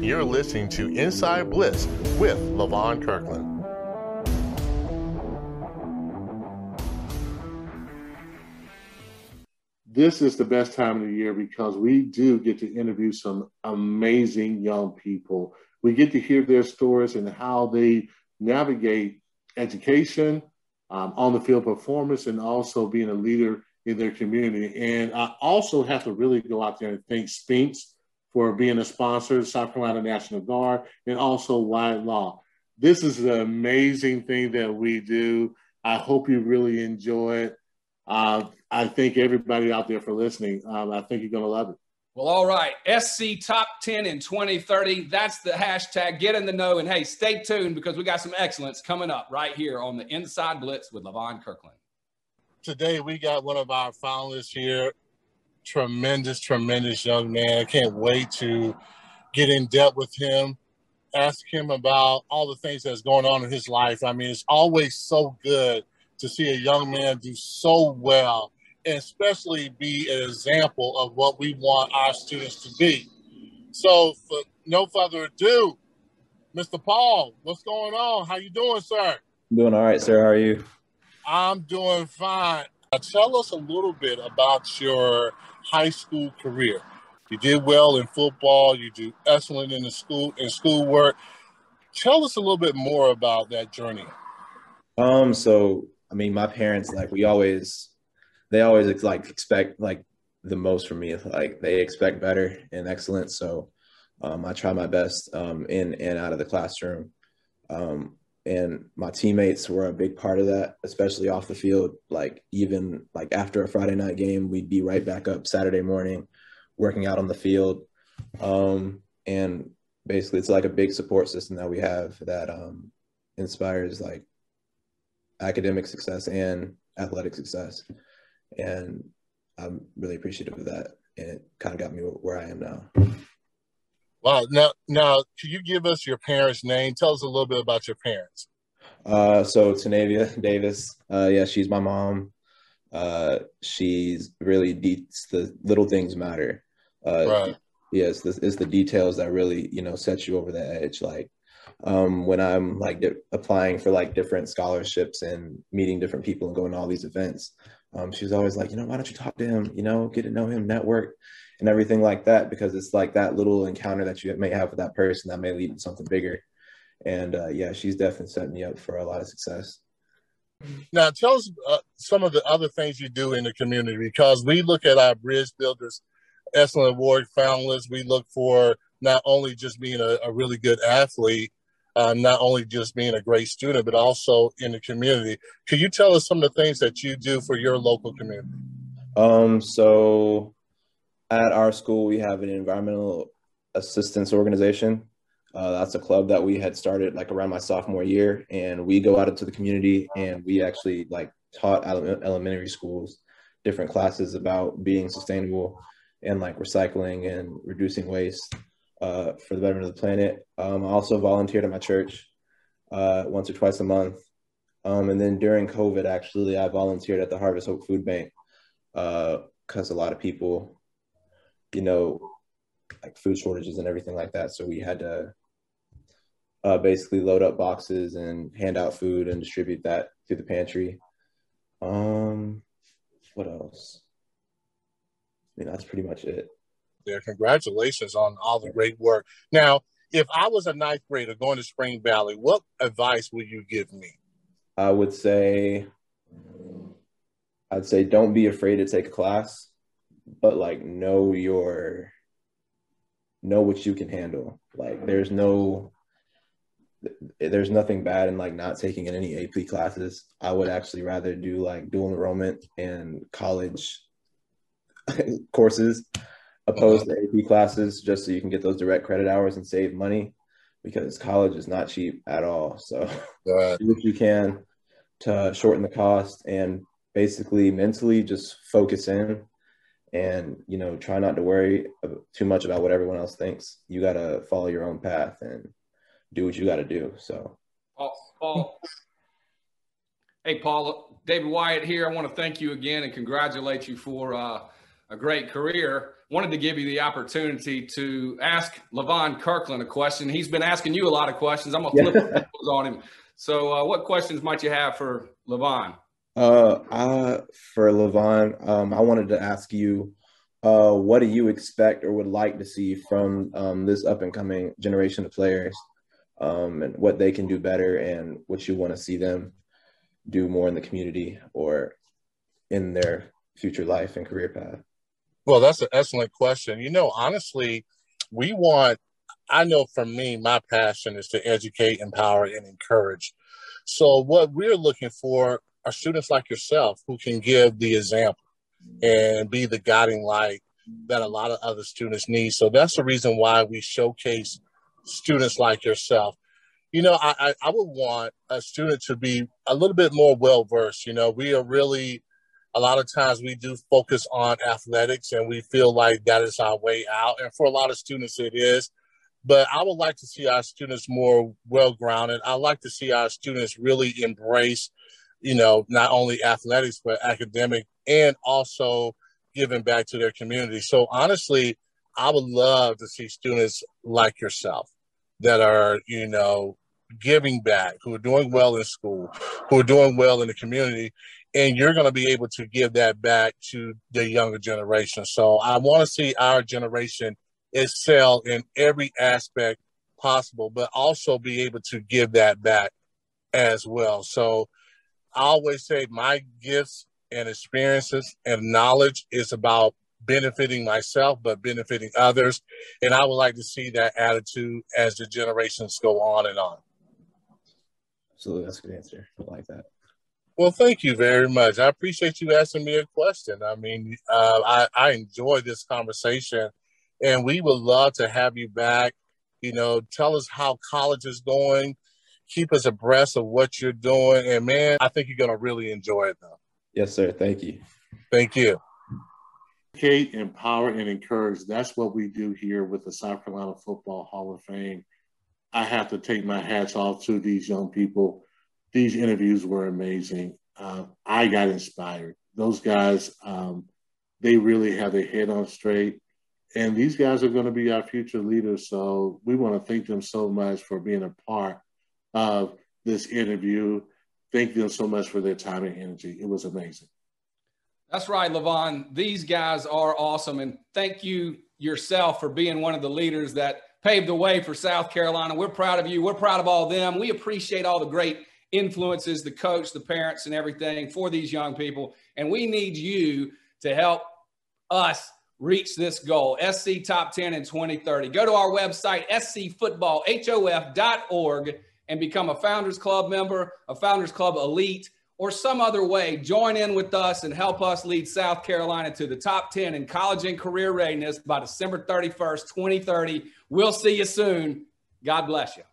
You're listening to Inside Blitz with Levon Kirkland. This is the best time of the year because we do get to interview some amazing young people. We get to hear their stories and how they navigate education, um, on the field performance, and also being a leader in their community. And I also have to really go out there and thank Spinx for being a sponsor, of South Carolina National Guard, and also Wyatt Law. This is an amazing thing that we do. I hope you really enjoy it. Uh, I thank everybody out there for listening. Um, I think you're going to love it. Well, all right. SC top 10 in 2030. That's the hashtag. Get in the know. And hey, stay tuned because we got some excellence coming up right here on the Inside Blitz with Levon Kirkland. Today, we got one of our finalists here. Tremendous, tremendous young man. I can't wait to get in depth with him, ask him about all the things that's going on in his life. I mean, it's always so good to see a young man do so well and especially be an example of what we want our students to be. So, for no further ado, Mr. Paul, what's going on? How you doing, sir? doing all right, sir. How are you? I'm doing fine. Tell us a little bit about your high school career. You did well in football. You do excellent in the school in schoolwork. Tell us a little bit more about that journey. Um. So, I mean, my parents like we always they always like expect like the most from me. Like they expect better and excellence. So um, I try my best um, in and out of the classroom. Um, and my teammates were a big part of that, especially off the field. Like even like after a Friday night game, we'd be right back up Saturday morning, working out on the field. Um, and basically, it's like a big support system that we have that um, inspires like academic success and athletic success and I'm really appreciative of that. And it kind of got me where I am now. Wow. Now, now, can you give us your parents' name? Tell us a little bit about your parents. Uh, so Tanavia Davis, uh, yeah, she's my mom. Uh, she's really de- the little things matter. Uh, right. Yes, yeah, it's the details that really you know set you over the edge. Like um, when I'm like di- applying for like different scholarships and meeting different people and going to all these events, um, she's always like, you know, why don't you talk to him? You know, get to know him, network, and everything like that, because it's like that little encounter that you may have with that person that may lead to something bigger. And uh, yeah, she's definitely setting me up for a lot of success. Now, tell us uh, some of the other things you do in the community because we look at our Bridge Builders Excellent Award finalists. We look for not only just being a, a really good athlete, uh, not only just being a great student, but also in the community. can you tell us some of the things that you do for your local community? Um, so at our school, we have an environmental assistance organization. Uh, that's a club that we had started like around my sophomore year, and we go out into the community and we actually like taught elementary schools different classes about being sustainable and like recycling and reducing waste uh, for the betterment of the planet. Um, I also volunteered at my church uh, once or twice a month. Um, and then during COVID, actually, I volunteered at the Harvest Hope Food Bank because uh, a lot of people, you know, like food shortages and everything like that. So we had to uh, basically load up boxes and hand out food and distribute that through the pantry. Um, what else? I mean, that's pretty much it Yeah, Congratulations on all the great work. Now, if I was a ninth grader going to Spring Valley, what advice would you give me? I would say, I'd say don't be afraid to take a class, but like know your, know what you can handle. Like there's no, there's nothing bad in like not taking in any AP classes. I would actually rather do like dual enrollment and college courses opposed to AP classes just so you can get those direct credit hours and save money because college is not cheap at all. So do what you can to shorten the cost and basically mentally just focus in and you know try not to worry too much about what everyone else thinks. You got to follow your own path and do what you got to do. So Paul, Paul. Hey, Paul, David Wyatt here. I want to thank you again and congratulate you for uh, a great career. Wanted to give you the opportunity to ask Levon Kirkland a question. He's been asking you a lot of questions. I'm gonna flip yeah. on him. So, uh, what questions might you have for Levon? Uh, I, for Levon, um, I wanted to ask you, uh, what do you expect or would like to see from um, this up and coming generation of players, um, and what they can do better, and what you want to see them do more in the community or in their future life and career path? Well, that's an excellent question. You know, honestly, we want, I know for me, my passion is to educate, empower, and encourage. So, what we're looking for are students like yourself who can give the example and be the guiding light that a lot of other students need. So, that's the reason why we showcase students like yourself. You know, I, I would want a student to be a little bit more well versed. You know, we are really a lot of times we do focus on athletics and we feel like that is our way out. And for a lot of students, it is. But I would like to see our students more well grounded. I like to see our students really embrace, you know, not only athletics, but academic and also giving back to their community. So honestly, I would love to see students like yourself that are, you know, giving back, who are doing well in school, who are doing well in the community, and you're going to be able to give that back to the younger generation. So I want to see our generation excel in every aspect possible, but also be able to give that back as well. So I always say my gifts and experiences and knowledge is about benefiting myself, but benefiting others. And I would like to see that attitude as the generations go on and on. Absolutely. That's a good answer. I like that. Well, thank you very much. I appreciate you asking me a question. I mean, uh, I, I enjoy this conversation, and we would love to have you back. You know, tell us how college is going, keep us abreast of what you're doing, and man, I think you're going to really enjoy it, though. Yes, sir. Thank you. Thank you. Educate, empower, and encourage. That's what we do here with the South Carolina Football Hall of Fame. I have to take my hats off to these young people these interviews were amazing. Uh, I got inspired. Those guys, um, they really have their head on straight. And these guys are going to be our future leaders. So we want to thank them so much for being a part of this interview. Thank them so much for their time and energy. It was amazing. That's right, Levon. These guys are awesome. And thank you yourself for being one of the leaders that paved the way for South Carolina. We're proud of you. We're proud of all them. We appreciate all the great influences the coach, the parents, and everything for these young people. And we need you to help us reach this goal SC Top 10 in 2030. Go to our website, scfootballhof.org, and become a Founders Club member, a Founders Club Elite, or some other way. Join in with us and help us lead South Carolina to the top 10 in college and career readiness by December 31st, 2030. We'll see you soon. God bless you.